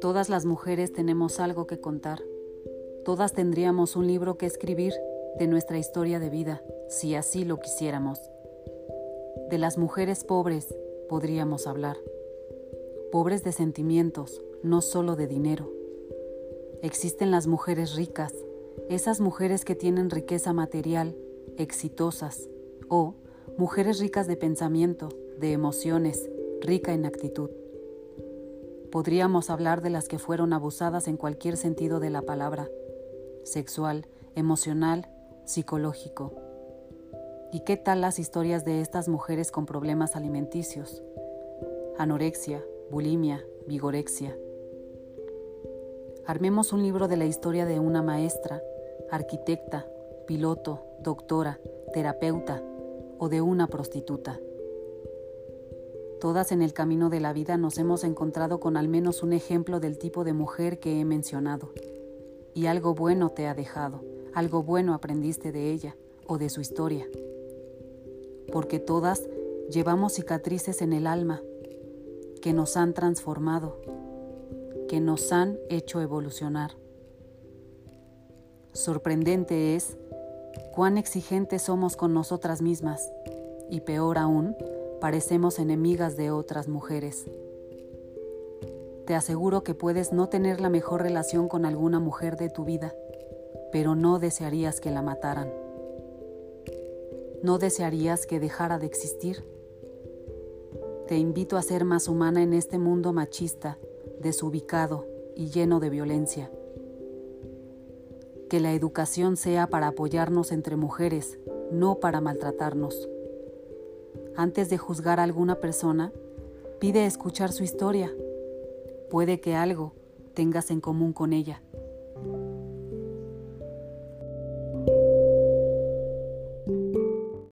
Todas las mujeres tenemos algo que contar. Todas tendríamos un libro que escribir de nuestra historia de vida, si así lo quisiéramos. De las mujeres pobres podríamos hablar. Pobres de sentimientos, no solo de dinero. Existen las mujeres ricas, esas mujeres que tienen riqueza material, exitosas, o mujeres ricas de pensamiento, de emociones, rica en actitud. Podríamos hablar de las que fueron abusadas en cualquier sentido de la palabra, sexual, emocional, psicológico. ¿Y qué tal las historias de estas mujeres con problemas alimenticios? Anorexia, bulimia, vigorexia. Armemos un libro de la historia de una maestra, arquitecta, piloto, doctora, terapeuta o de una prostituta. Todas en el camino de la vida nos hemos encontrado con al menos un ejemplo del tipo de mujer que he mencionado. Y algo bueno te ha dejado, algo bueno aprendiste de ella o de su historia. Porque todas llevamos cicatrices en el alma que nos han transformado, que nos han hecho evolucionar. Sorprendente es cuán exigentes somos con nosotras mismas y peor aún, parecemos enemigas de otras mujeres. Te aseguro que puedes no tener la mejor relación con alguna mujer de tu vida, pero no desearías que la mataran. ¿No desearías que dejara de existir? Te invito a ser más humana en este mundo machista, desubicado y lleno de violencia. Que la educación sea para apoyarnos entre mujeres, no para maltratarnos. Antes de juzgar a alguna persona, pide escuchar su historia. Puede que algo tengas en común con ella.